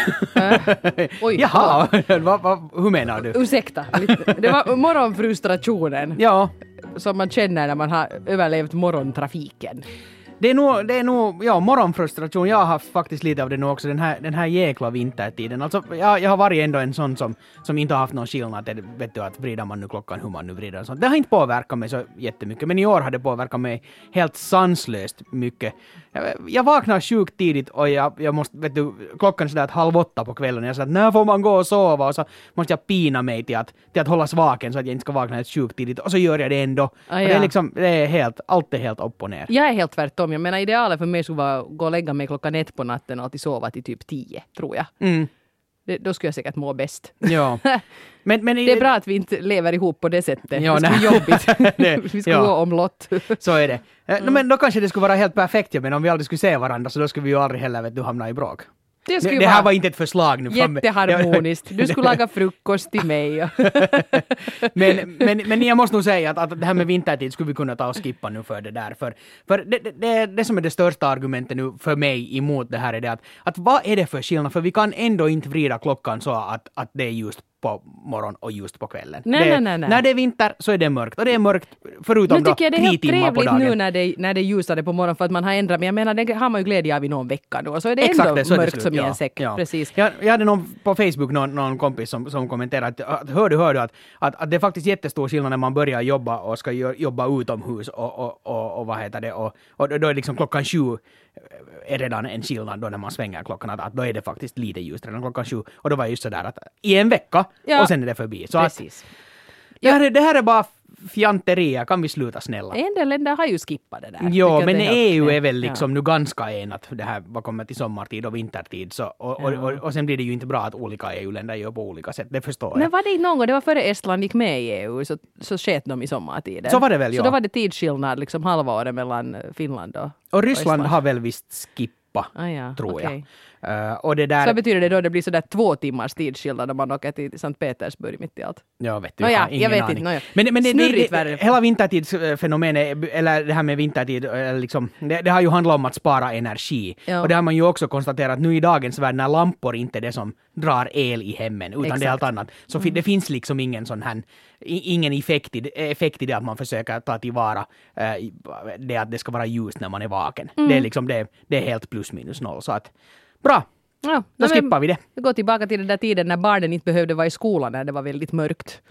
Oj, Jaha, va, va, hur menar du? Ursäkta, lite- det var morgonfrustrationen Ja, som man känner när man har överlevt morgontrafiken. det är nog, det är nog ja, morgonfrustration. Jag har haft faktiskt lite av det nu också, den här, den här jäkla vintertiden. Alltså, jag, jag har varit ändå en sån som, som inte har haft någon skillnad. Det, vet du, att vrider man nu klockan hur man nu vrider och sånt. Det har inte påverkat mig så jättemycket, men i år har det påverkat mig helt sanslöst mycket. Jag, vaknar sjukt tidigt och jag, jag måste, vet du, klockan är sådär att halv åtta på kvällen. Jag säger att när får man gå och sova? Och så måste jag pina mig till att, till att hållas vaken så att jag inte ska vakna helt sjukt tidigt. Och så gör jag det ändå. Ah, och det är liksom, det är helt, allt är helt upp och ner. Jag är helt tvärtom. Jag menar idealet för mig skulle vara att gå och lägga mig klockan ett på natten och alltid sova till typ tio, tror jag. Mm. Det, då skulle jag säkert må bäst. Ja. Men, men Det är bra att vi inte lever ihop på det sättet. Ja, det skulle jobbigt. Det- vi skulle ja. gå omlott. Så är det. Eh, Mm. Men då kanske det skulle vara helt perfekt, ja, men om vi aldrig skulle se varandra så då skulle vi ju aldrig heller vet du, hamna i bråk. Det Det, det här var inte ett förslag nu. jätteharmoniskt. Du skulle laga frukost till mig. men, men, men jag måste nog säga att, att det här med vintertid skulle vi kunna ta och skippa nu för det där. För, för det, det, det, det som är det största argumentet nu för mig emot det här är det att, att vad är det för skillnad? För vi kan ändå inte vrida klockan så att, att det är just på morgon och just på kvällen. Nej, det, nej, nej, nej. När det är vinter så är det mörkt. Och det är mörkt förutom Nu då tycker jag det är tre helt timmar på trevligt dagen. nu när det, när det ljusade på morgonen för att man har ändrat. Men jag menar, det har man ju glädje av i någon vecka nu. Och så är det Exakt ändå det, så det mörkt slut. som i Ja, en säck. ja. Precis. Jag, jag hade någon på Facebook någon, någon kompis som, som kommenterade att, att hör du, hör du att, att, att det är faktiskt jättestor skillnad när man börjar jobba och ska jobba utomhus och, och, och, och vad heter det och, och då är liksom klockan sju är redan en skillnad då när man svänger klockan att, att då är det faktiskt lite ljust redan klockan sju och då var det just sådär att i en vecka Ja. och sen är det förbi. Så att, Precis. det, här är, det här är bara fjanterier, kan vi sluta snälla? En del länder har ju skippat det där. Jo, men EU är väl liksom nu ganska enat det här vad kommer till sommartid och vintertid. Så, och, och, och, och sen blir det ju inte bra att olika EU-länder gör på olika sätt, det förstår Men jag. var det inte någon gång, det var före Estland gick med i EU, så, så sket de i sommartiden. Så var det väl, Så ja. då var det tidsskillnad, liksom halva året mellan Finland och, Och Ryssland Estland. har väl visst skippa, Ah, ja, tror okej. jag. Eh, och det där... Så betyder det då det blir sådär två timmars tidsskillnad om man åker till Sankt Petersburg mitt i allt? Ja, vet du, Nåja, jag jag vet aning. inte, nåja. Men, men det, det, Snurrigt det, värre. hela vintertidsfenomenet, eller det här med vintertid, eh, liksom, det, det har ju handlat om att spara energi. Ja. Och det har man ju också konstaterat nu i dagens värld när lampor inte är det som drar el i hemmen, utan det är Exakt. allt annat. Så Mm. det finns liksom ingen sån här, ingen effekt i, det- effekt i det att man försöker ta tillvara eh, det att det ska vara ljust när man är vaken. Mm. Det är liksom det, det är helt plus minus noll. Så att, bra, Ja, då skippar vi det. Vi går tillbaka till den där tiden när barnen inte behövde vara i skolan när det var väldigt mörkt.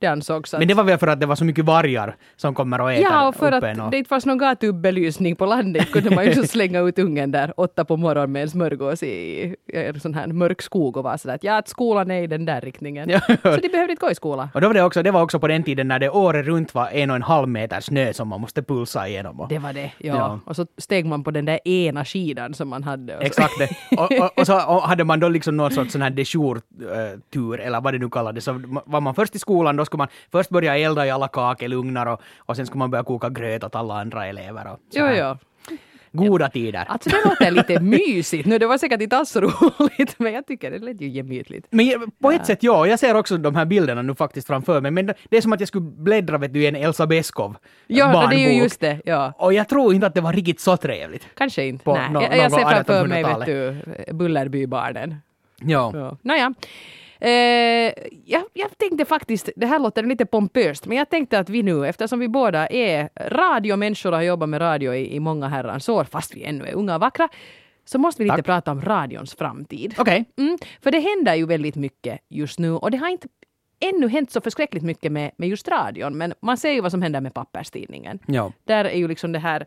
Det ansågs att... Men det var väl för att det var så mycket vargar som kommer och äter Ja, och för att och- det inte fanns någon gatubelysning på landet kunde man ju så slänga ut ungen där åtta på morgonen med en smörgås i, en sån här mörk skog och vara sådär att ja, att skolan är i den där riktningen. Ja. Så de behövde inte gå i skolan. Och då var det, också, det var också på den tiden när det året runt var en och en halv meter snö som man måste pulsa igenom. Och, Det var det, ja. Ja. Och så steg man på den där ena skidan som man hade. Och. Exakt det. Och, och, och så hade man då liksom någon sorts sån här dejourtur, eller vad det nu kallades, så var man först i skolan, då skulle man först börja elda i alla kakelugnar och, och sen skulle man börja koka gröt åt alla andra elever. Och så Jo, här. jo. Goda tider. Alltså det låter lite mysigt. Nu, det var säkert inte alls så roligt, men jag tycker det lät ju gemytligt. Men på ett sätt ja, jag ser också de här bilderna nu faktiskt framför mig, men det- är som att jag skulle bläddra vet du, i en Elsa Beskow Ja, barnbok. det är ju just det. Ja. Och jag tror inte att det var riktigt så trevligt. Kanske inte. På Nej. nå- jag, jag ser framför mig, vet 1800-talet. du, Bullerbybarnen. Ja. Ja. Nåja. Eh, jag, jag tänkte faktiskt, det här låter lite pompöst, men jag tänkte att vi nu, eftersom vi båda är radiomänniskor och har jobbat med radio i, i många herrans år, fast vi ännu är unga och vackra, så måste vi lite Tack. prata om radions framtid. Okej. Mm, för det händer ju väldigt mycket just nu och det har inte ännu hänt så förskräckligt mycket med, med just radion, men man ser ju vad som händer med papperstidningen. Ja. Där är ju liksom det här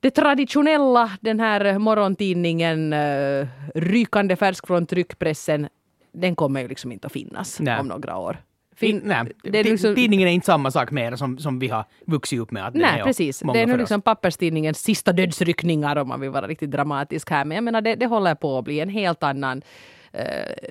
det traditionella, den här morgontidningen, uh, rykande färsk från tryckpressen, den kommer ju liksom inte att finnas Nej. om några år. Fin, nej, det är liksom- tidningen är inte samma sak mer som, som vi har vuxit upp med. Att Nej, precis. Det är nu liksom papperstidningens sista dödsryckningar om man vill vara riktigt dramatisk här. Men jag menar, det, det håller på att bli en helt annan eh,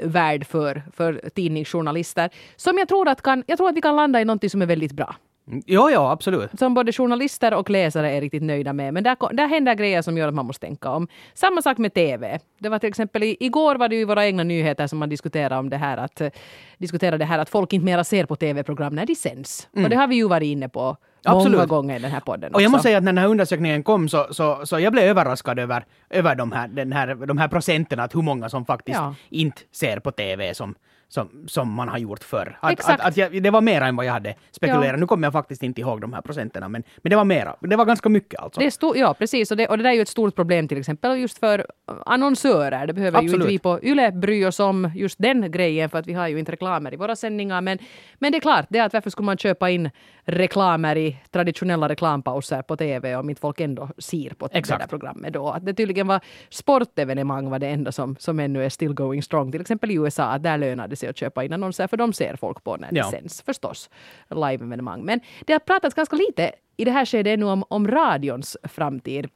värld för, för tidningsjournalister. Som jag tror, att kan, jag tror att vi kan landa i någonting som är väldigt bra. Jo, ja, absolut. Som både journalister och läsare är riktigt nöjda med. Men där, där händer grejer som gör att man måste tänka om. Samma sak med TV. Det var till exempel i, igår var det ju våra egna nyheter som man diskuterade om det här att, eh, diskuterade det här att folk inte mera ser på TV-program när de sänds. Och det har vi ju varit inne på Absolut. många gånger i den här podden Och jag också. måste säga att när den här undersökningen kom så, så, så jag blev överraskad över, över de, här, den här, de här procenten, att hur många som faktiskt Ja. inte ser på TV som, som, som man har gjort förr. Att, Exakt. Att, att jag, det var mer än vad jag hade spekulerat. Ja. Nu kommer jag faktiskt inte ihåg de här procenterna, men, men det var mera. Det var ganska mycket alltså. Det är stor, ja, precis. Och det, och det där är ju ett stort problem till exempel just för annonsörer. Det behöver ju Absolut. inte vi på YLE bry oss om just den grejen för att vi har ju inte reklamer i våra sändningar. Men, men det är klart, det är att varför skulle man köpa in reklamer i traditionella reklampauser på TV om inte folk ändå ser på det Exakt. där programmet då. Att det tydligen var sportevenemang var det enda som, som ännu är still going strong. Till exempel i USA, att där lönar det sig att köpa in annonser för de ser folk på när det Ja. sänds förstås. Live-evenemang. Men det har pratats ganska lite i det här skedet ännu om, om radions framtid.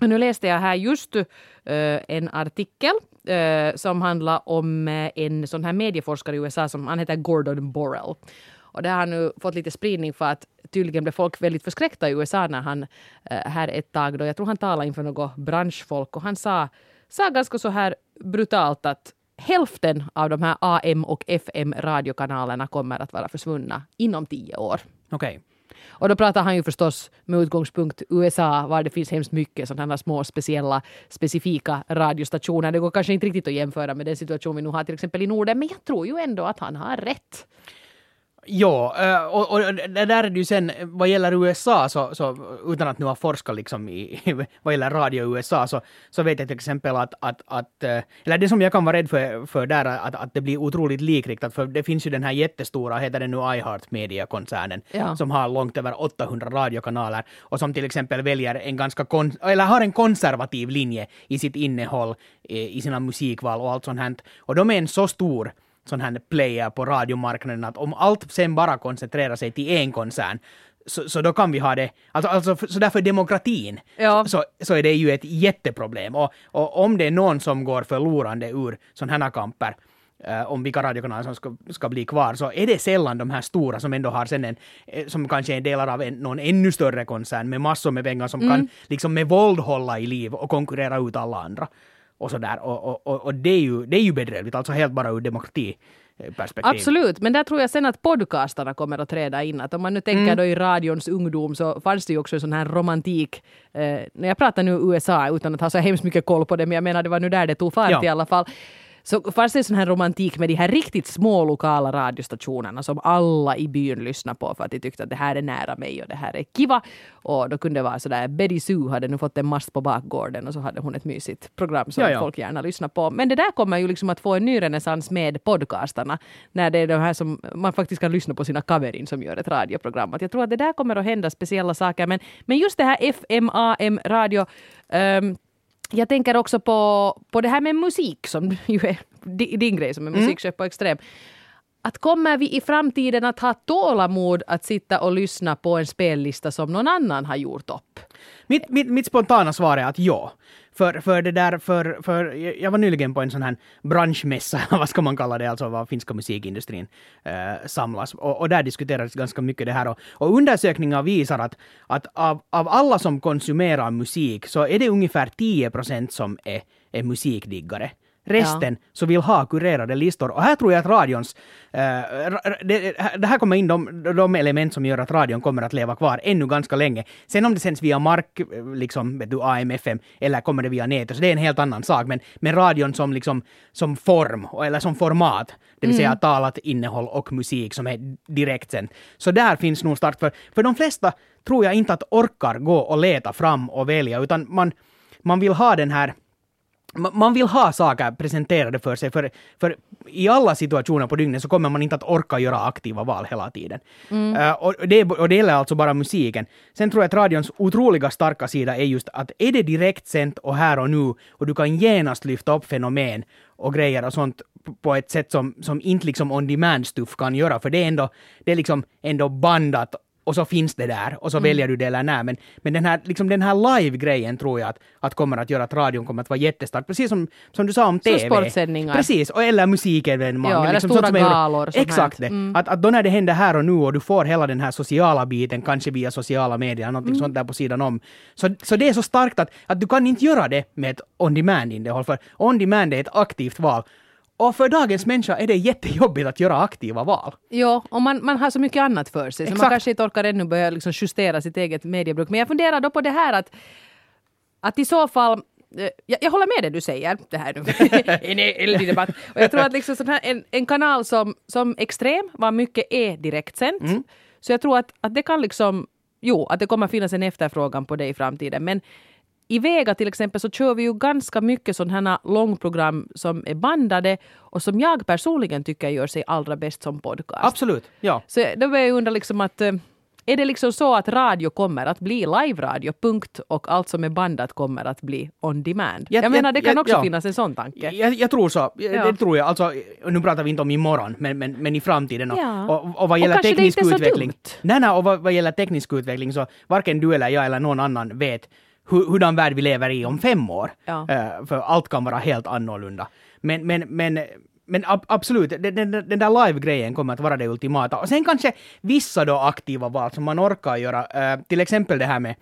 Och Nu läste jag här just eh, en artikel eh, som handlar om eh, en sån här medieforskare i USA som han heter Gordon Borrell. Och det har nu fått lite spridning för att tydligen blev folk väldigt förskräckta i USA när han här ett tag då, jag tror han talade inför något branschfolk och han sa, sa ganska så här brutalt att hälften av de här AM och FM radiokanalerna kommer att vara försvunna inom tio år. Okej. Och då pratar han ju förstås med utgångspunkt USA, var det finns hemskt mycket sådana små speciella, specifika radiostationer. Det går kanske inte riktigt att jämföra med den situation vi nu har till exempel i Norden, men jag tror ju ändå att han har rätt. Ja, och, och där är det ju sen, vad gäller USA, så, så utan att nu ha forskat liksom i, vad gäller radio i USA, så, så vet jag till exempel att, att, att eller det som jag kan vara rädd för, för där, är att, att det blir otroligt likriktat, för det finns ju den här jättestora, heter den nu iHeart Media-koncernen, Ja. som har långt över 800 radiokanaler och som till exempel väljer en ganska, kon, eller har en konservativ linje i sitt innehåll, eh, i sina musikval och allt sånt här. Och de är en så stor sån här player på radiomarknaden att om allt sen bara koncentrerar sig till en koncern så, så då kan vi ha det, alltså, alltså för- så därför är demokratin, Ja. så, så är det ju ett jätteproblem. Och, och om det är någon som går förlorande ur sådana här kamper, eh, om vilka radiokanaler som ska, ska bli kvar, så är det sällan de här stora som ändå har sen en, eh, som kanske är delar av en, någon ännu större koncern med massor med pengar som kan liksom med våld hålla i liv och konkurrera ut alla andra. Och sådär. Och, och, och, det är ju, det är ju bedrövligt, alltså helt bara ur demokratiperspektiv. Absolut, men där tror jag sen att podcastarna kommer att träda in. Att om man nu tänker då i radions ungdom så fanns det ju också en sån här romantik. Eh, när jag pratar nu USA utan att ha så hemskt mycket koll på det, men jag menar det var nu där det tog fart Ja. i alla fall. Så fanns det en sån här romantik med de här riktigt små lokala radiostationerna som alla i byn lyssnade på för att de tyckte att det här är nära mig och det här är kiva. Och då kunde det vara sådär, Betty Sue hade nu fått en mast på bakgården och så hade hon ett mysigt program som Ja, ja. folk gärna lyssnar på. Men det där kommer ju liksom att få en ny renässans med podcastarna. När det är de här som man faktiskt kan lyssna på sina coverin som gör ett radioprogram. Att jag tror att det där kommer att hända speciella saker. Men, men just det här FM, AM, radio. ehm, jag tänker också på, på det här med musik som ju är di- din grej som är musikchef på Extrem. Att kommer vi i framtiden att ha tålamod att sitta och lyssna på en spellista som någon annan har gjort upp? Mitt, mitt, mitt spontana svar är att ja. För, för det där, för, för jag var nyligen på en sån här branschmässa, vad ska man kalla det, alltså vad finska musikindustrin eh, samlas. Och, och där diskuterades ganska mycket det här. Och, och undersökningar visar att, att av, av alla som konsumerar musik så är det ungefär 10 procent som är, är musikdiggare. Resten så vill ha kurerade listor. Och här tror jag att radions... ra- det, det här kommer in de, de element som gör att radion kommer att leva kvar ännu ganska länge. Sen om det sänds via mark, liksom vet du, AM, FM, eller kommer det via nätet, så det är en helt annan sak. Men, men radion som, liksom, som form, eller som format, det vill säga talat innehåll och musik som är direkt sänd. Så där finns nog start för... För de flesta tror jag inte att orkar gå och leta fram och välja, utan man, man vill ha den här man vill ha saker presenterade för sig, för, för i alla situationer på dygnet så kommer man inte att orka göra aktiva val hela tiden. Eh, och, det, och det gäller alltså bara musiken. Sen tror jag att radions otroliga starka sida är just att är det direkt sänt och här och nu och du kan genast lyfta upp fenomen och grejer och sånt på ett sätt som, som inte liksom on demand stuff kan göra, för det är ändå, det är liksom ändå bandat och så finns det där och så Mm. väljer du det eller nej. Men, men den här, liksom den här live-grejen tror jag att, att kommer att göra att radion kommer att vara jättestark. Precis som, som du sa om TV. sportsändningar. Precis, och, eller musikevenemang. Ja, eller liksom stora som galor Exakt det. Mm. Att, att då när det händer här och nu och du får hela den här sociala biten, kanske via sociala medier, Mm. någonting sånt där på sidan om. Så, så det är så starkt att, att du kan inte göra det med ett on-demand-innehåll, för on-demand är ett aktivt val. Och för dagens människa är det jättejobbigt att göra aktiva val. Jo, och man, man har så mycket annat för sig. Så man kanske inte orkar ännu börja liksom justera sitt eget mediebruk. Men jag funderar då på det här att, att i så fall eh, jag, jag håller med det du säger, det här nu. en eldig debatt. Och jag tror att liksom sån här, en, en kanal som, som Extrem, var mycket är direktsänt. Mm. Så jag tror att, att det kan liksom, jo, att det kommer finnas en efterfrågan på det i framtiden. Men i Vega till exempel så kör vi ju ganska mycket sådana här långprogram som är bandade och som jag personligen tycker gör sig allra bäst som podcast. Absolut, ja. Så då börjar jag undra liksom att eh, är det liksom så att radio kommer att bli live-radio, punkt, och allt som är bandat kommer att bli on demand? Jag- Jag, menar, det kan jag- också ja. finnas en sån tanke. Jag, jag tror så. Ja. Det tror jag. Alltså, nu pratar vi inte om imorgon, men, men, men i framtiden. Och, Ja. och, och vad Och gäller det teknisk utveckling. Nej, nej, och vad, vad gäller teknisk utveckling så varken du eller jag eller någon annan vet hur, hurdan värld vi lever i om fem år. Ja. Eh, för allt kan vara helt annorlunda. Men, men, men, men ab, absolut, den, den, den där live-grejen kommer att vara det ultimata. Och sen kanske vissa då aktiva val som man orkar göra. eh, till exempel det här med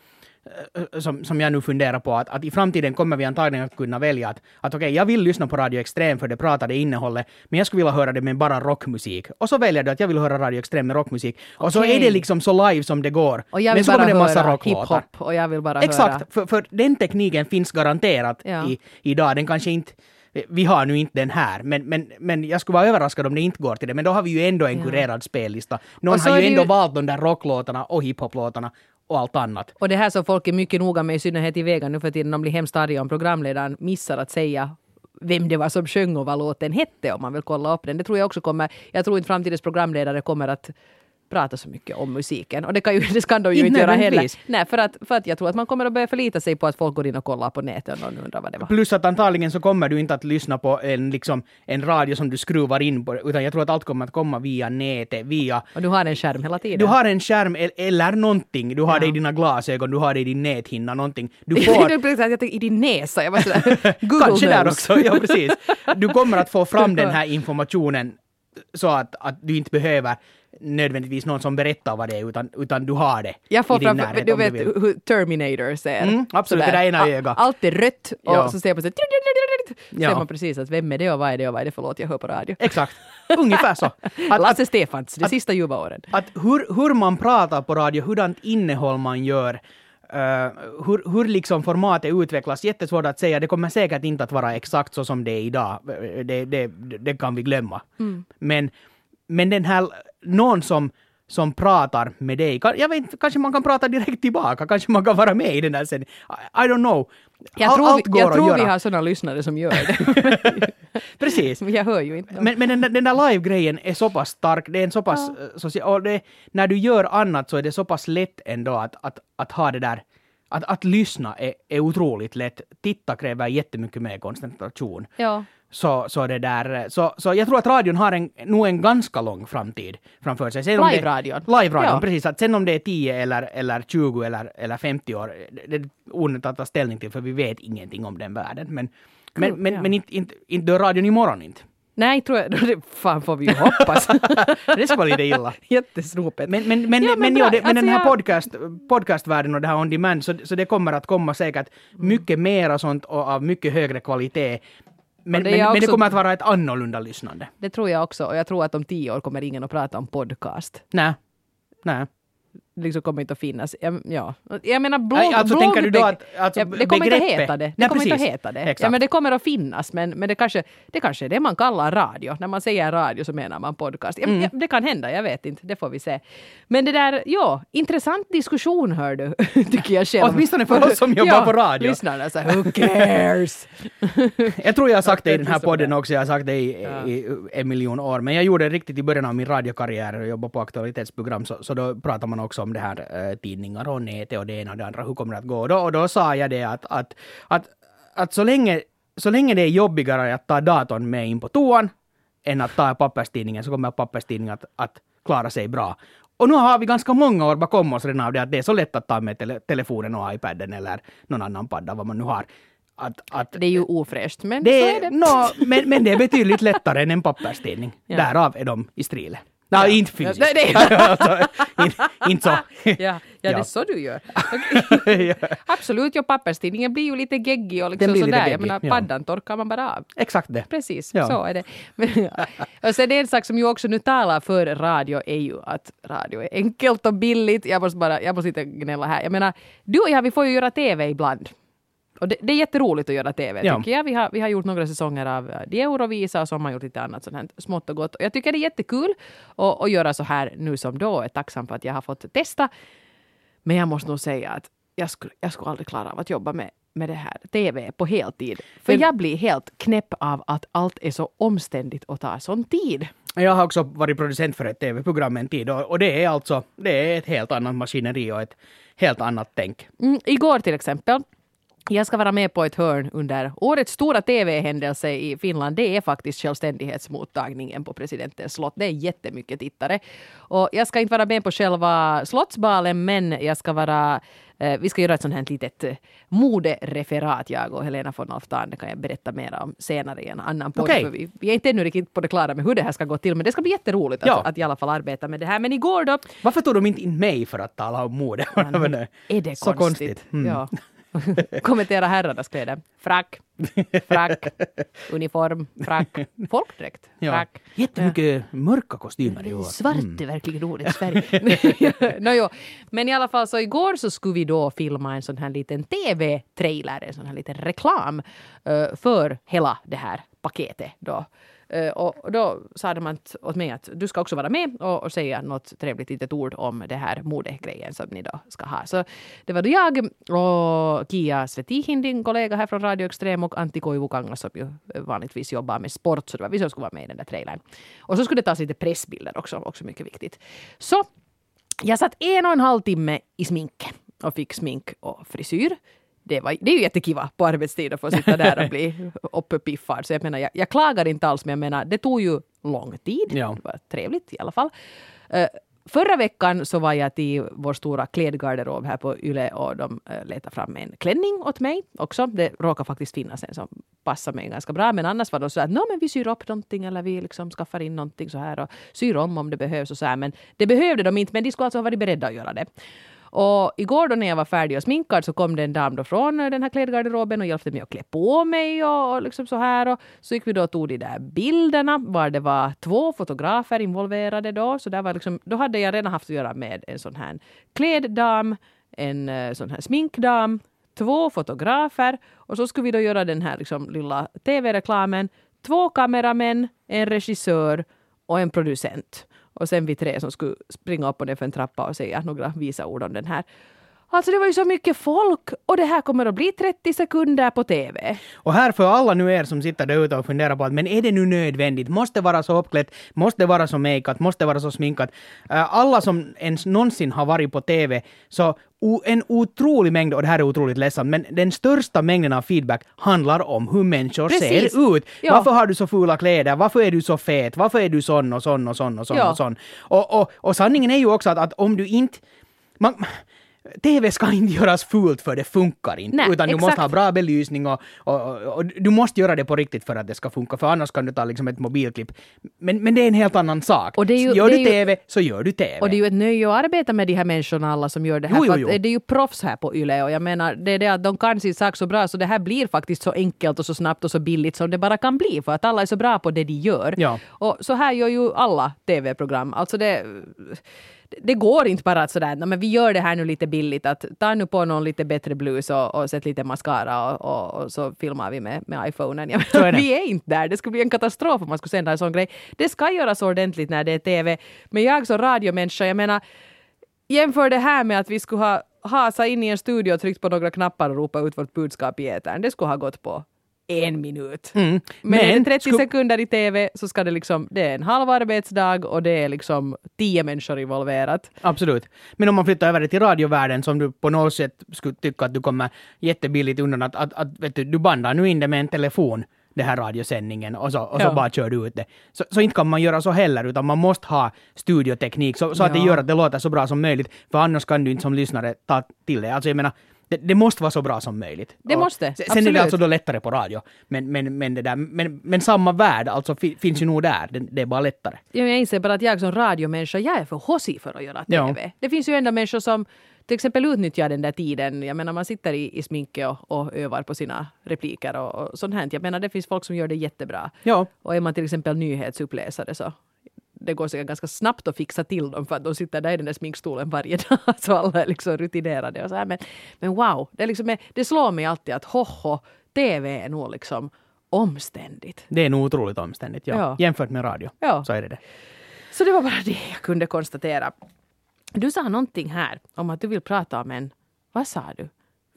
som, som jag nu funderar på, att, att i framtiden kommer vi antagligen att kunna välja att, att okej, jag vill lyssna på Radio Extrem för det pratade innehållet, men jag skulle vilja höra det med bara rockmusik. Och så väljer du att jag vill höra Radio Extrem med rockmusik. Och så Okej. är det liksom så live som det går. Och jag men vill så bara kommer det en massa höra rocklåtar. och jag vill bara höra... Exakt, för, för den tekniken finns garanterat Ja. i, idag. Den kanske inte vi har nu inte den här, men, men, men jag skulle vara överraskad om det inte går till det. Men då har vi ju ändå en Ja. kurerad spellista. Någon så har ju ändå ju- valt de där rocklåtarna och hiphoplåtarna och allt annat. Och det här som folk är mycket noga med, i synnerhet i Vega nu för tiden, de blir hemskt arga om programledaren missar att säga vem det var som sjöng och vad låten hette om man vill kolla upp den. Det tror jag också kommer, jag tror inte framtidens programledare kommer att prata så mycket om musiken. Och det, kan ju, det ska de ju Inte inte göra heller. Nej, för att, för att jag tror att man kommer att börja förlita sig på att folk går in och kollar på nätet och någon undrar vad det var. Plus att antagligen så kommer du inte att lyssna på en, liksom, en radio som du skruvar in på, utan jag tror att allt kommer att komma via nätet, via... Och du har en skärm hela tiden. Du har en skärm el- eller någonting, du har Ja. det i dina glasögon, du har det i din näthinna, någonting. Du får... jag tänkte i din näsa. Jag var sådär, Google Kanske där också, ja precis. Du kommer att få fram den här informationen så att, att du inte behöver nödvändigtvis någon som berättar vad det är, utan, utan du har det Jag får i din fram, närhet du vet du hur Terminator ser. Mm, absolut, Sådär. det där ena ögat. Allt är rött och Ja. så ser man så Ja. ser man precis att vem är det och vad är det och vad är det för låt jag hör på radio. Exakt, ungefär så. Att, Lasse Stefans, de sista ljuva åren. att hur, hur man pratar på radio, hurdant innehåll man gör, eh, hur, hur liksom formatet utvecklas, jättesvårt att säga. Det kommer säkert inte att vara exakt så som det är idag. Eh, Det, det, det kan vi glömma. Men, men den här, någon som som pratar med dig. Jag vet inte, kanske man kan prata direkt tillbaka, kanske man kan vara med i den där sen. I, I don't know. Jag All- tror, allt går jag att tror göra. vi har sådana lyssnare som gör det. Precis. Jag hör ju inte. dem. Men, men den, där- den där live-grejen är så pass stark, det är en så pass... eh, social, och det, när du gör annat så är det så pass lätt ändå att, att, att ha det där... Att, att lyssna är, är otroligt lätt. Titta kräver jättemycket mer koncentration. ja. Så, så, det där, så, så jag tror att radion har en, nog en ganska lång framtid framför sig. Sen om det- Live-radion. Live-radion, Ja. precis. Att sen om det är 10 eller, eller 20 eller, eller 50 år, det är onödigt att ta ställning till för vi vet ingenting om den världen. Men, men, Cool, men, ja. men inte, inte, inte dör radion imorgon inte. Nej, tror jag. Det fan får vi ju hoppas. Det ska vara lite illa. Jättesnopet. Men, men, men, Ja, men, men jo, det, men den Alltså här jag- podcast, podcastvärlden och det här on demand, så, så det kommer att komma säkert mycket mera sånt och av mycket högre kvalitet. Men, det men, men det också- kommer att vara ett annorlunda lyssnande. Det tror jag också. Och jag tror att om tio år kommer ingen att prata om podcast. Nej. Nej. Liksom kommer inte att finnas. Jag, ja. jag menar blogg... Alltså blogg, tänker du då att- alltså ja, det kommer inte att begreppet- heta det. Det Nej, kommer inte att precis. heta det. Exakt. Ja, men det kommer att finnas. Men, men det, kanske, det kanske är det man kallar radio. När man säger radio så menar man podcast. Ja, Mm. ja, det kan hända, jag vet inte. Det får vi se. Men det där, ja, intressant diskussion hör du, tycker jag själv. Åtminstone för oss som jobbar ja, på radio. Lyssnarna så who cares? Jag tror jag har sagt det i den här Precis podden också, jag har sagt det i, i en miljon år. Men jag gjorde det riktigt i början av min radiokarriär och jobbade på aktualitetsprogram, så, så då pratar man också om det här eh, tidningar och nätet och det ena och det andra, hur kommer det att gå? Och då, och då sa jag det att, att, att, att så, länge, så länge det är jobbigare att ta datorn med in på toan än att ta papperstidningen så kommer papperstidningen att, att klara sig bra. Och nu har vi ganska många år bakom oss redan av det att det är så lätt att ta med tele, telefonen och iPaden eller någon annan padda, vad man nu har. Att, att Det är ju ofräscht, men det så är, det. nå, men, men det är betydligt lättare än en papperstidning. Ja. Därav är de i stril. Nej, Ja. inte fysiskt. Nej, nej. inte, så. Ja, ja, det Ja. så du gör. Absolut, ja, papperstidningen blir ju lite geggig och liksom sådär. Jag menar, paddan torkar man bara av. Exakt det. Precis, Ja. så är det. Men, och sen en sak som ju också nu talar för radio är ju att radio är enkelt och billigt. Jag måste bara, jag måste inte gnälla här. Jag menar, du och jag, vi får ju göra TV ibland. Och det, det är jätteroligt att göra TV, Ja. tycker jag. Vi har, vi har gjort några säsonger av eh, De Eurovisa och så har man gjort lite annat sånt här smått och gott. Och jag tycker det är jättekul att, att göra så här nu som då. Jag är tacksam för att jag har fått testa. Men jag måste nog säga att jag skulle, jag skulle aldrig klara av att jobba med, med det här TV på heltid. För jag blir helt knäpp av att allt är så omständigt och tar sån tid. Jag har också varit producent för ett tv-program en tid och, och det är alltså det är ett helt annat maskineri och ett helt annat tänk. Mm, igår till exempel. Jag ska vara med på ett hörn under årets stora TV-händelse i Finland. Det är faktiskt självständighetsmottagningen på presidentens slott. Det är jättemycket tittare. Och jag ska inte vara med på själva slottsbalen men jag ska vara eh, vi ska göra ett sånt här litet eh, modereferat, jag och Helena von Alftan. Det kan jag berätta mer om senare i en annan podd. För vi, vi är inte ännu riktigt på det klara med hur det här ska gå till, men det ska bli jätteroligt Ja. att, att i alla fall arbeta med det här. Men igår då Varför tog de inte in mig för att tala om mode? Eh, Är det så konstigt? Mm. Ja. Kommentera herrarnas kläder. Frack, frack, uniform, frack, folkdräkt, Ja. frack. Jättemycket mörka kostymer i år. Svart är verkligen årets färg. no, jo. Men i alla fall så igår så skulle vi då filma en sån här liten TV-trailer, en sån här liten reklam eh, för hela det här paketet då. Eh, och då sa de åt mig att du ska också vara med och, och säga något trevligt litet ord om det här modegrejen som ni då ska ha. Så det var då jag och Kia Svetihin, din kollega här från Radio Extrem och Antti Koivukanga som ju eh, vanligtvis jobbar med sport. Så det var vi som skulle vara med i den där trailern. Och så skulle det tas lite pressbilder också, också mycket viktigt. Så jag satt en och en halv timme i smink och fick smink och frisyr. Det, var, det är ju jättekiva på arbetstid att få sitta där och bli uppiffad. Så jag menar, jag, jag klagar inte alls, men jag menar, det tog ju lång tid. Ja. Det var trevligt i alla fall. Eh, förra veckan så var jag till vår stora klädgarderob här på Yle och de uh, letade fram en klänning åt mig också. Det råkar faktiskt finnas en som passar mig ganska bra, men annars var de så att no, men vi syr upp någonting eller vi liksom skaffar in någonting så här och syr om om det behövs och så här. Men det behövde de inte, men de skulle alltså ha varit beredda att göra det. Och igår då när jag var färdig och sminkad så kom det en dam då från eh, den här klädgarderoben och hjälpte mig att klä på mig och, och liksom så här. Och så gick vi då och tog de där bilderna var det var två fotografer involverade då. Så där var liksom, då hade jag redan haft att göra med en sån här kläddam, en eh, sån här sminkdam, två fotografer och så skulle vi då göra den här liksom lilla tv-reklamen. Två kameramän, en regissör och en producent. Och sen vi tre som skulle springa upp och ner för en trappa och säga några visa ord om den här. Alltså det var ju så mycket folk och det här kommer att bli 30 sekunder på TV. Och här för alla nu er som sitter där ute och funderar på att men är det nu nödvändigt? Måste vara så uppklätt? Måste vara så makeat? Måste vara så sminkat? Eh, alla som ens någonsin har varit på TV, så en otrolig mängd, och det här är otroligt ledsamt, men den största mängden av feedback handlar om hur människor Precis. ser ut. Ja. Varför har du så fula kläder? Varför är du så fet? Varför är du sån och sån och sån och sån Ja. och sån? Och, och, och sanningen är ju också att, att om du inte... Man, TV ska inte göras fult för det funkar inte. Nej, utan du exakt. måste ha bra belysning och, och, och, och du måste göra det på riktigt för att det ska funka, för annars kan du ta liksom ett mobilklipp. Men, men det är en helt annan sak. Och det ju- gör det du är ju- TV så gör du TV. Och det är ju ett nöje att arbeta med de här människorna alla som gör det här. Jo, jo, jo. att det är ju proffs här på YLE och jag menar det är det att de kan sin sak så bra så det här blir faktiskt så enkelt och så snabbt och så billigt som det bara kan bli för att alla är så bra på det de gör. Ja. Och så här gör ju alla TV-program. Alltså det, det går inte bara att sådär, "Nej, men vi gör det här nu lite billigt, att ta nu på någon lite bättre blus och, och sätt lite mascara och, och, och så filmar vi med, med iPhonen. Jag är vi är inte där, det skulle bli en katastrof om man skulle sända en sån grej. Det ska göras ordentligt när det är TV, men jag som radiomänniska, jag menar, jämför det här med att vi skulle ha hasa in i en studio och tryckt på några knappar och ropa ut vårt budskap i etern. Det skulle ha gått på en minut. Mm. Men, är det Men 30 sku- sekunder i TV så ska det liksom, det är en halv arbetsdag och det är liksom tio människor involverat. Absolut. Men om man flyttar över det till radiovärlden som du på något sätt skulle tycka att du kommer jättebilligt undan att, att, att vet du, du bandar nu in det med en telefon det här radiosändningen och så, och så Ja. bara kör du ut det. Så, så inte kan man göra så heller utan man måste ha studioteknik så, så att det Ja. gör att det låter så bra som möjligt för annars kan du inte som lyssnare ta till det. Alltså jag menar Det, det måste vara så bra som möjligt. Det Och måste, Sen sen är det absolut. alltså då lättare på radio. Men, men, men, det där, men, men samma värld alltså fi, finns ju nog där. Det, det är bara lättare. Ja, Jag inser bara att jag som radiomänniska, jag är för hossig för att göra Ja. TV. Det finns ju ändå människor som till exempel utnyttjar den där tiden. Jag menar man sitter i, i sminket och, och övar på sina repliker och, och sånt här. Jag menar det finns folk som gör det jättebra. Ja. Och är man till exempel nyhetsuppläsare så det går säkert ganska snabbt att fixa till dem för att de sitter där i den där sminkstolen varje dag. Så alla är liksom rutinerade och så här. Men, men wow, det, är liksom, det slår mig alltid att hoho, TV är nog liksom omständigt. Det är nog otroligt omständigt. Ja. Ja. Jämfört med radio. Ja. Så är det det. Så det var bara det jag kunde konstatera. Du sa någonting här om att du vill prata om en, vad sa du?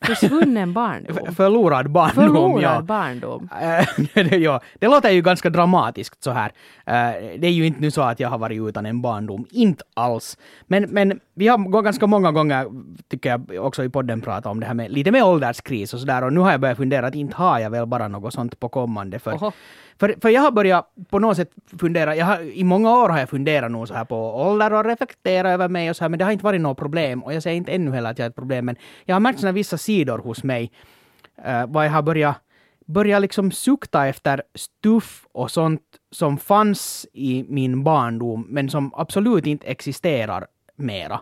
Försvunnen barndom. Förlorad barndom. Förlorad ja. barndom. Eh, ja, det låter ju ganska dramatiskt så här. Eh, Det är ju inte nu så att jag har varit utan en barndom, inte alls. Men, men vi har ganska många gånger, tycker jag, också i podden pratat om det här med lite med ålderskris och sådär. Och nu har jag börjat fundera att inte har jag väl bara något sånt på kommande. För, Oho. för, för jag har börjat på något sätt fundera, jag har, i många år har jag funderat nog så här på ålder och reflektera över mig och så här, men det har inte varit något problem. Och jag säger inte ännu heller att jag har ett problem, men jag har märkt såna vissa sidor hos mig, uh, vad jag har börjat börja liksom sukta efter stuff och sånt som fanns i min barndom men som absolut inte existerar mera.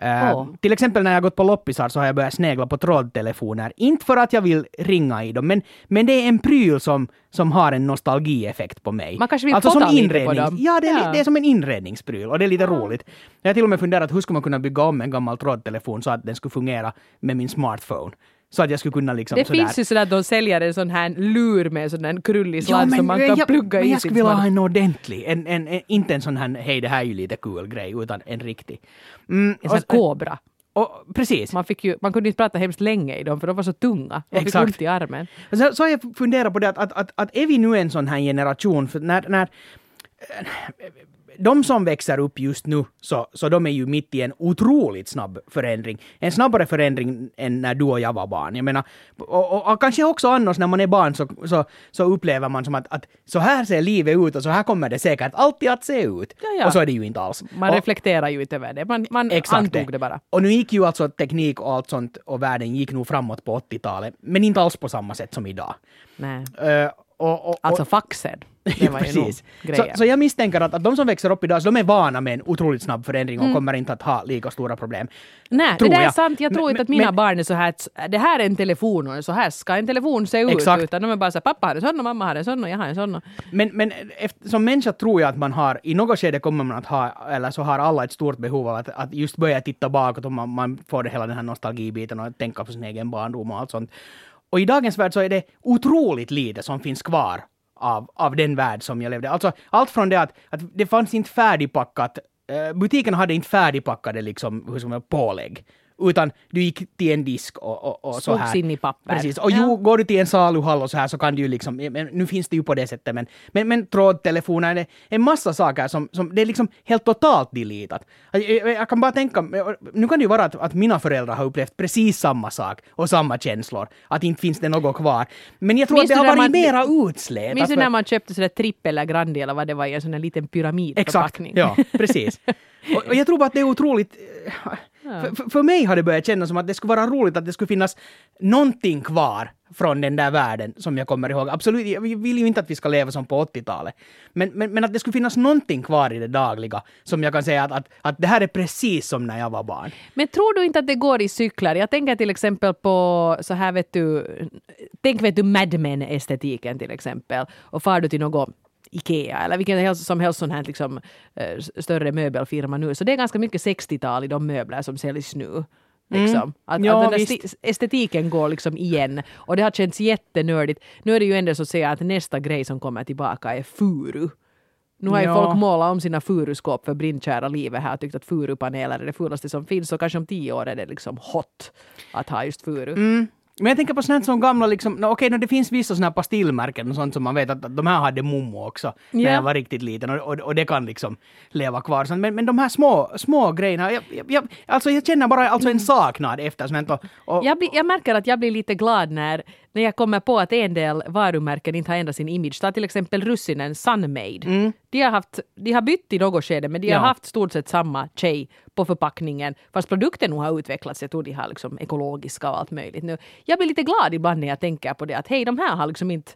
Eh, Åh. Till exempel när jag gått på loppisar så har jag börjat snegla på trådtelefoner. Inte för att jag vill ringa i dem, men, men det är en pryl som, som har en nostalgieffekt på mig. Man kanske vill alltså som lite på dem. Ja, det är, Ja. det är som en inredningspryl och det är lite roligt. Jag har till och med funderat hur skulle man kunna bygga om en gammal trådtelefon så att den skulle fungera med min smartphone. Så att jag skulle kunna liksom Det sådär. finns ju sådär att de säljer en sån här lur med sån här krullig sladd som man kan jag, plugga men i jag skulle vilja ha en ordentlig. En, en, en, inte en sån här, hej det här är ju lite kul grej, utan en riktig. Mm, En sån här kobra. och, precis. Man, fick ju, man kunde inte prata hemskt länge i dem för de var så tunga. Man fick Exakt. ont i armen. Så, så har jag funderat på det att, att, att, att är vi nu en sån här generation, för när, när de som växer upp just nu, så, så de är ju mitt i en otroligt snabb förändring. En snabbare förändring än när du och jag var barn. Jag menar, och, och, och kanske också annars när man är barn så, så, så upplever man som att, att så här ser livet ut och så här kommer det säkert alltid att se ut. Ja, ja. Och så är det ju inte alls. Man och, reflekterar ju inte över det. Man, man antog det. bara. Och nu gick ju alltså teknik och allt sånt och världen gick nog framåt på 80-talet, men inte alls på samma sätt som idag. Nej. Uh, och, och, Alltså faxen. Det var ju Precis. Så, så jag misstänker att, att de som växer upp idag, så de är vana med en otroligt snabb förändring och kommer inte att ha lika stora problem. Nej, det där är jag. sant. Jag tror Men- inte att mina men- barn är så här det här är en telefon och så här ska en telefon se ut. Exakt. Utan de är bara så här, pappa har en sån och mamma har en sån och jag har en sån. Men, men efter, som människa tror jag att man har, i något skede kommer man att ha, eller så har alla ett stort behov av att, att just börja titta bakåt och man, man får det hela den här nostalgibiten och tänka på sin egen barndom och allt sånt. Och i dagens värld så är det otroligt lite som finns kvar av, av den värld som jag levde. Alltså allt från det att, att det fanns inte färdigpackat, eh, hade inte färdigpackade liksom, hur som helst, pålägg. Utan du gick till en disk och, och, och så här. in i papper. Precis. Och Ja. jo, går du till en saluhall och så här så kan du ju liksom, men nu finns det ju på det sättet, men, men, men trådtelefoner, det är en massa saker som, som det är liksom helt totalt deletat. Jag, jag, jag kan bara tänka, nu kan det ju vara att, att mina föräldrar har upplevt precis samma sak och samma känslor, att inte finns det något kvar. Men jag tror Minns att det har varit man- mera utslätat. Minns du när man köpte sådär trippel eller grandi eller vad det var i en sån här liten Exakt, pyramidförpackning? ja, precis. Och, och jag tror bara att det är otroligt... För, för, för mig har det börjat kännas som att det skulle vara roligt att det skulle finnas någonting kvar från den där världen som jag kommer ihåg. Absolut, jag vill ju inte att vi ska leva som på 80-talet. Men, men, men att det skulle finnas någonting kvar i det dagliga som jag kan säga att, att, att det här är precis som när jag var barn. Men tror du inte att det går i cyklar? Jag tänker till exempel på så här vet du, tänk vet du Mad Men-estetiken till exempel. Och far du till något Ikea eller vilken helst, som helst sån här liksom, eh, större möbelfirma nu. Så det är ganska mycket 60-tal i de möbler som säljs nu. Liksom. Att, Ja, att den estetiken går liksom igen. Och det har känts jättenördigt. Nu är det ju ändå så att säga att nästa grej som kommer tillbaka är furu. Nu har ju Ja. folk målat om sina furuskåp för brinnkära livet här och tyckt att furupaneler är det fulaste som finns. Så kanske om tio år är det liksom hot att ha just furu. Mm. Men jag tänker på sånt som gamla liksom, no, okej no, det finns vissa såna här pastillmärken och sånt som man vet att, att de här hade mummo också när Ja. jag var riktigt liten och, och, och det kan liksom leva kvar. Men, men de här små, små grejerna, jag, jag, jag, alltså jag känner bara alltså en saknad efter sånt och, och Jag, blir, jag märker att jag blir lite glad när, när jag kommer på att en del varumärken inte har ändrat sin image. Ta till exempel russinen Sunmade. De, har haft, de har bytt i något skede men de har Ja. haft stort sett samma tjej på förpackningen. Fast produkten nog har utvecklats. Jag tror de har liksom ekologiska och allt möjligt nu. Jag blir lite glad ibland när jag tänker på det att hej, de här har liksom inte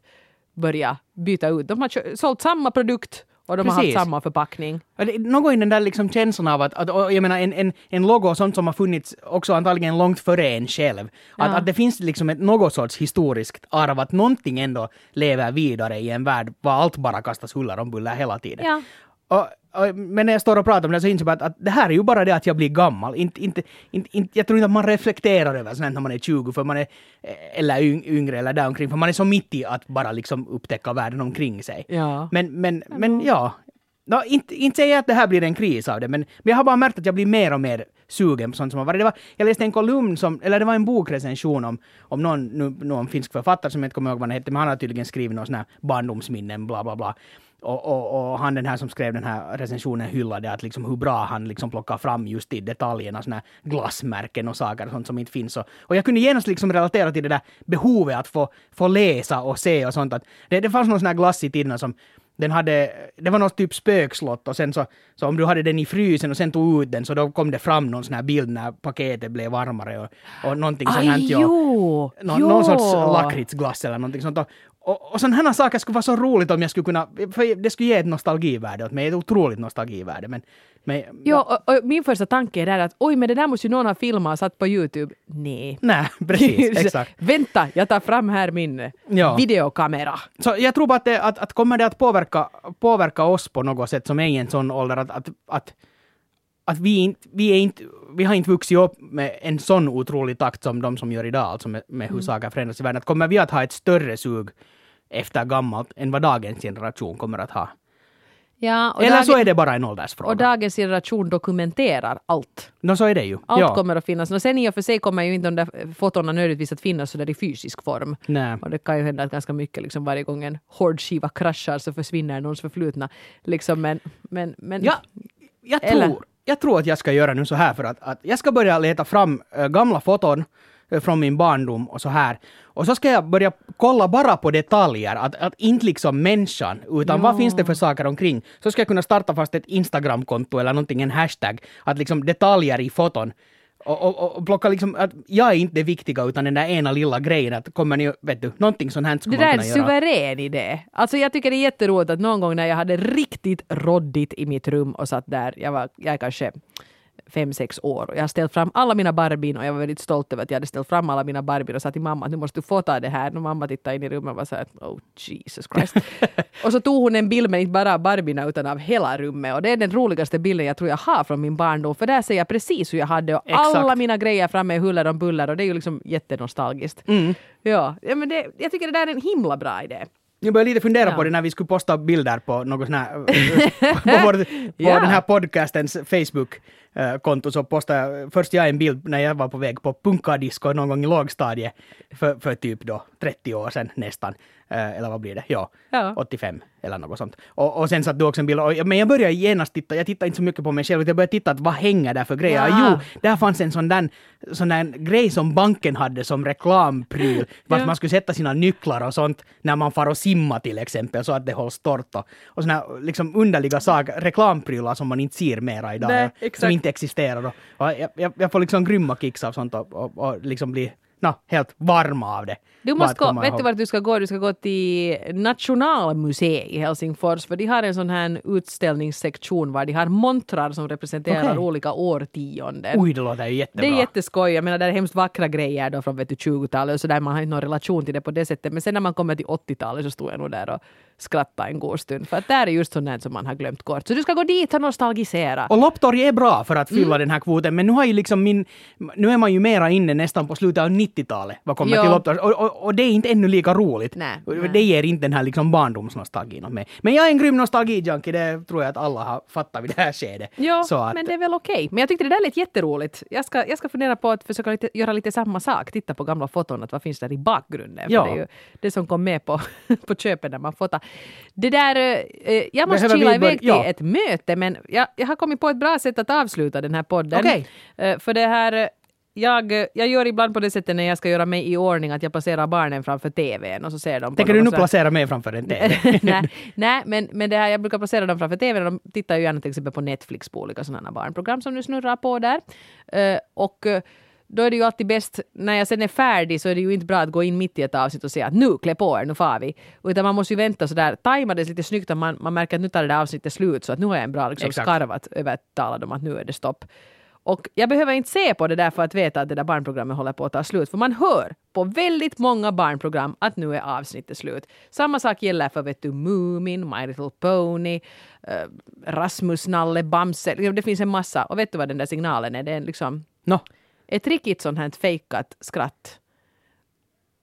börjat byta ut. De har sålt samma produkt och de har Precis. haft samma förpackning. Ja, det är Något i den där liksom känslan av att, att och jag menar en, en, en logo och sånt som har funnits också antagligen långt före en själv. Att, Ja. att det finns liksom ett något sorts historiskt arv, att någonting ändå lever vidare i en värld var allt bara kastas huller om buller hela tiden. Ja. Och, och, men när jag står och pratar om det så inser jag att, att det här är ju bara det att jag blir gammal. Inte, inte, inte, inte, jag tror inte att man reflekterar över sånt när man är 20 för man är, eller yng- yngre eller däromkring, för man är så mitt i att bara liksom upptäcka världen omkring sig. Ja. Men, men, men ja. No, inte, inte säger jag att det här blir en kris av det, men, men jag har bara märkt att jag blir mer och mer sugen på sånt som har varit. Det var, jag läste en kolumn, som, eller det var en bokrecension om, om någon, någon finsk författare som jag inte kommer ihåg vad han hette, men han har tydligen skrivit någon sån här barndomsminnen, bla bla bla. Och, och, och han den här som skrev den här recensionen hyllade att liksom hur bra han liksom plockar fram just i detaljerna såna här glassmärken och saker och sånt som inte finns. Och, och jag kunde genast liksom relatera till det där behovet att få, få läsa och se och sånt. Att det, det fanns någon sån här glass i tiden som den hade, det var något typ spökslott och sen så, så om du hade den i frysen och sen tog ut den så då kom det fram någon sån här bild när paketet blev varmare och, och någonting sånt här. Jo! Jo. någon sorts lakritsglass eller någonting sånt. Och, och, och sådana här saker skulle vara så roligt om jag skulle kunna, för det skulle ge ett nostalgivärde åt mig, ett otroligt nostalgivärde. Men, men Jo, och, och min första tanke är där att oj, men det där måste ju någon ha filmat och satt på YouTube. Nej. nej, precis, exakt. Vänta, jag tar fram här min Ja. videokamera. Så jag tror bara att, det, att, att kommer det att påverka, påverka oss på något sätt som är i en sån ålder att, att, att, att vi, inte, vi, är inte, vi har inte vuxit upp med en sån otrolig takt som de som gör idag, alltså med, med hur saker förändras i världen. Att kommer vi att ha ett större sug efter gammalt än vad dagens generation kommer att ha? Ja, Eller dagen, så är det bara en åldersfråga. och dagens generation dokumenterar allt. Nå, så är det ju. Allt ja. kommer att finnas. Och sen i och för sig kommer ju inte de där fotona nödvändigtvis att finnas så där i fysisk form. Nej. Och det kan ju hända att ganska mycket liksom varje gång en hårdskiva kraschar så försvinner någons förflutna. Liksom, men, men, men Ja, jag, Eller- tror, jag tror att jag ska göra nu så här för att, att jag ska börja leta fram äh, gamla foton från min barndom och så här. Och så ska jag börja kolla bara på detaljer, att, att inte liksom människan, utan vad Ja. finns det för saker omkring. Så ska jag kunna starta fast ett Instagramkonto eller någonting, en hashtag, att liksom detaljer i foton. Och, och, och plocka liksom, att jag är inte det viktiga utan den där ena lilla grejen att kommer ni, vet du, någonting sånt här skulle Det man där är kunna en göra. suverän idé. Alltså jag tycker det är jätteroligt att någon gång när jag hade riktigt roddigt i mitt rum och satt där, jag var jag kanske fem, sex år och jag har ställt fram alla mina Barbien och jag var väldigt stolt över att jag hade ställt fram alla mina Barbien och sa till mamma att nu måste du fota det här. Och mamma tittade in i rummet och var så här oh Jesus Christ. och så tog hon en bild men inte bara av Barbierna utan av hela rummet och det är den roligaste bilden jag tror jag har från min barndom för där ser jag precis hur jag hade och Exakt. alla mina grejer framme i huller och buller och det är ju liksom jättenostalgiskt. Mm. Ja men det, jag tycker det där är en himla bra idé. Jag började lite fundera Ja. på det när vi skulle posta bilder på något sån här, på, vår, på Ja. den här podcastens Facebook-konto så postade jag först jag en bild när jag var på väg på punkadisco någon gång i lågstadiet för, för typ då 30 år sedan nästan. Eh, Eller vad blir det? Ja, Ja. 85 eller något sånt. Och, och sen satt du också en bild. Och, men jag började genast titta, jag tittade inte så mycket på mig själv, utan jag började titta att vad hänger där för grejer. Ja. Jo, där fanns en sån där, sån där grej som banken hade som reklampryl, vart Ja. man skulle sätta sina nycklar och sånt när man far och simma till exempel, så att det hålls torrt. Och, och såna liksom underliga saker, reklamprylar som man inte ser mera idag, Nej, som inte existerar. Och, och jag, jag, jag får liksom grymma kicks av sånt och, och, och liksom bli no, helt varm av det. Du måste gå, vet du vart du ska gå? Du ska gå till Nationalmuseet i Helsingfors för de har en sån här utställningssektion var de har montrar som representerar Okej. olika årtionden. Oj, det låter ju jättebra. Det är jätteskoj. Jag menar, det är hemskt vackra grejer då från vet du, 20-talet och så där man har inte någon relation till det på det sättet. Men sen när man kommer till 80-talet så stod jag nog där och skrattade en god stund. För att där är just sånt som man har glömt kort. Så du ska gå dit och nostalgisera. Och lopptorg är bra för att fylla Mm. den här kvoten, men nu har ju liksom min... Nu är man ju mera inne nästan på slutet av 90-talet vad kommer Ja. till lopptorg. Och, och, och det är inte ännu lika roligt. Nej, nej. Det ger inte den här liksom barndomsnostalgin åt mig. Men jag är en grym nostalgijunkie, det tror jag att alla har fattat vid det här skedet. Ja, Så att, men det är väl okej. Men jag tyckte det där lät jätteroligt. Jag ska, jag ska fundera på att försöka lite, göra lite samma sak. Titta på gamla foton, att vad finns där i bakgrunden? För det är ju det som kom med på, på köpet när man fotar. Det där, eh, jag måste kila iväg till ja. ett möte, men jag, jag har kommit på ett bra sätt att avsluta den här podden. Okej. Eh, för det här, eh, jag, jag gör ibland på det sättet när jag ska göra mig i ordning att jag placerar barnen framför TVn och så ser de Tänker du nu placera mig framför en TV? nej, nej, men, men det här, jag brukar placera dem framför TVn och de tittar ju gärna till exempel på Netflix på olika sådana barnprogram som nu snurrar på där. Eh, och eh, då är det ju alltid bäst, när jag sen är färdig så är det ju inte bra att gå in mitt i ett avsnitt och säga att nu, klä på er, nu far vi. Utan man måste ju vänta sådär, tajma det lite snyggt att man, man märker att nu tar det där avsnittet slut så att nu har jag en bra liksom, Exakt. skarv att övertala dem att nu är det stopp. Och jag behöver inte se på det där för att veta att det där barnprogrammet håller på att ta slut. För man hör på väldigt många barnprogram att nu är avsnittet slut. Samma sak gäller för vet du, Mumin, My Little Pony, eh, Rasmus, Nalle, Bamse. Liksom, Det finns en massa. Och vet du vad den där signalen är? Det är en liksom Nå, ett riktigt sånt här fejkat skratt.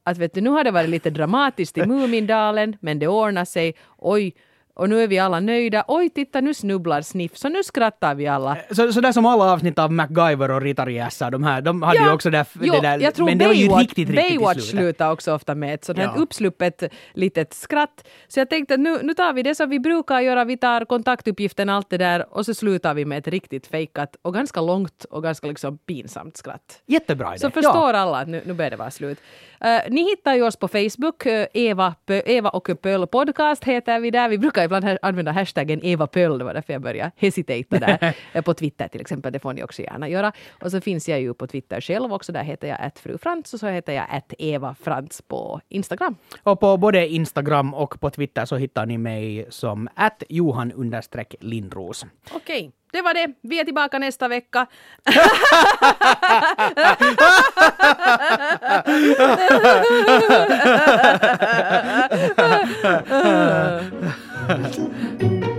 Att vet du, nu har det varit lite dramatiskt i Mumindalen, men det ordnar sig. Oj, och nu är vi alla nöjda. Oj, titta nu snubblar Sniff, så nu skrattar vi alla. så, så där som alla avsnitt av MacGyver och Rittarjässa, de här, de hade ju också där, jo, det där jag tror men det var ju Baywatch, riktigt, riktigt Baywatch slutar också ofta med ett här Ja. uppsluppet litet skratt. Så jag tänkte att nu, nu tar vi det som vi brukar göra, vi tar kontaktuppgiften, allt det där och så slutar vi med ett riktigt fejkat och ganska långt och ganska liksom pinsamt skratt. Jättebra idé. Så förstår alla att nu, nu börjar det vara slut. Eh, ni hittar ju oss på Facebook, eh, Eva, Pö- Eva och Pöl podcast heter vi där. Vi brukar ibland använda hashtaggen Eva Pöl, det var därför jag började hesitata där. På Twitter till exempel, det får ni också gärna göra. Och så finns jag ju på Twitter själv också, där heter jag att fru Frans och så heter jag att Eva Frans på Instagram. Och på både Instagram och på Twitter så hittar ni mig som att Johan understreck Lindros. Okej, det var det. Vi är tillbaka nästa vecka. ハハハハ。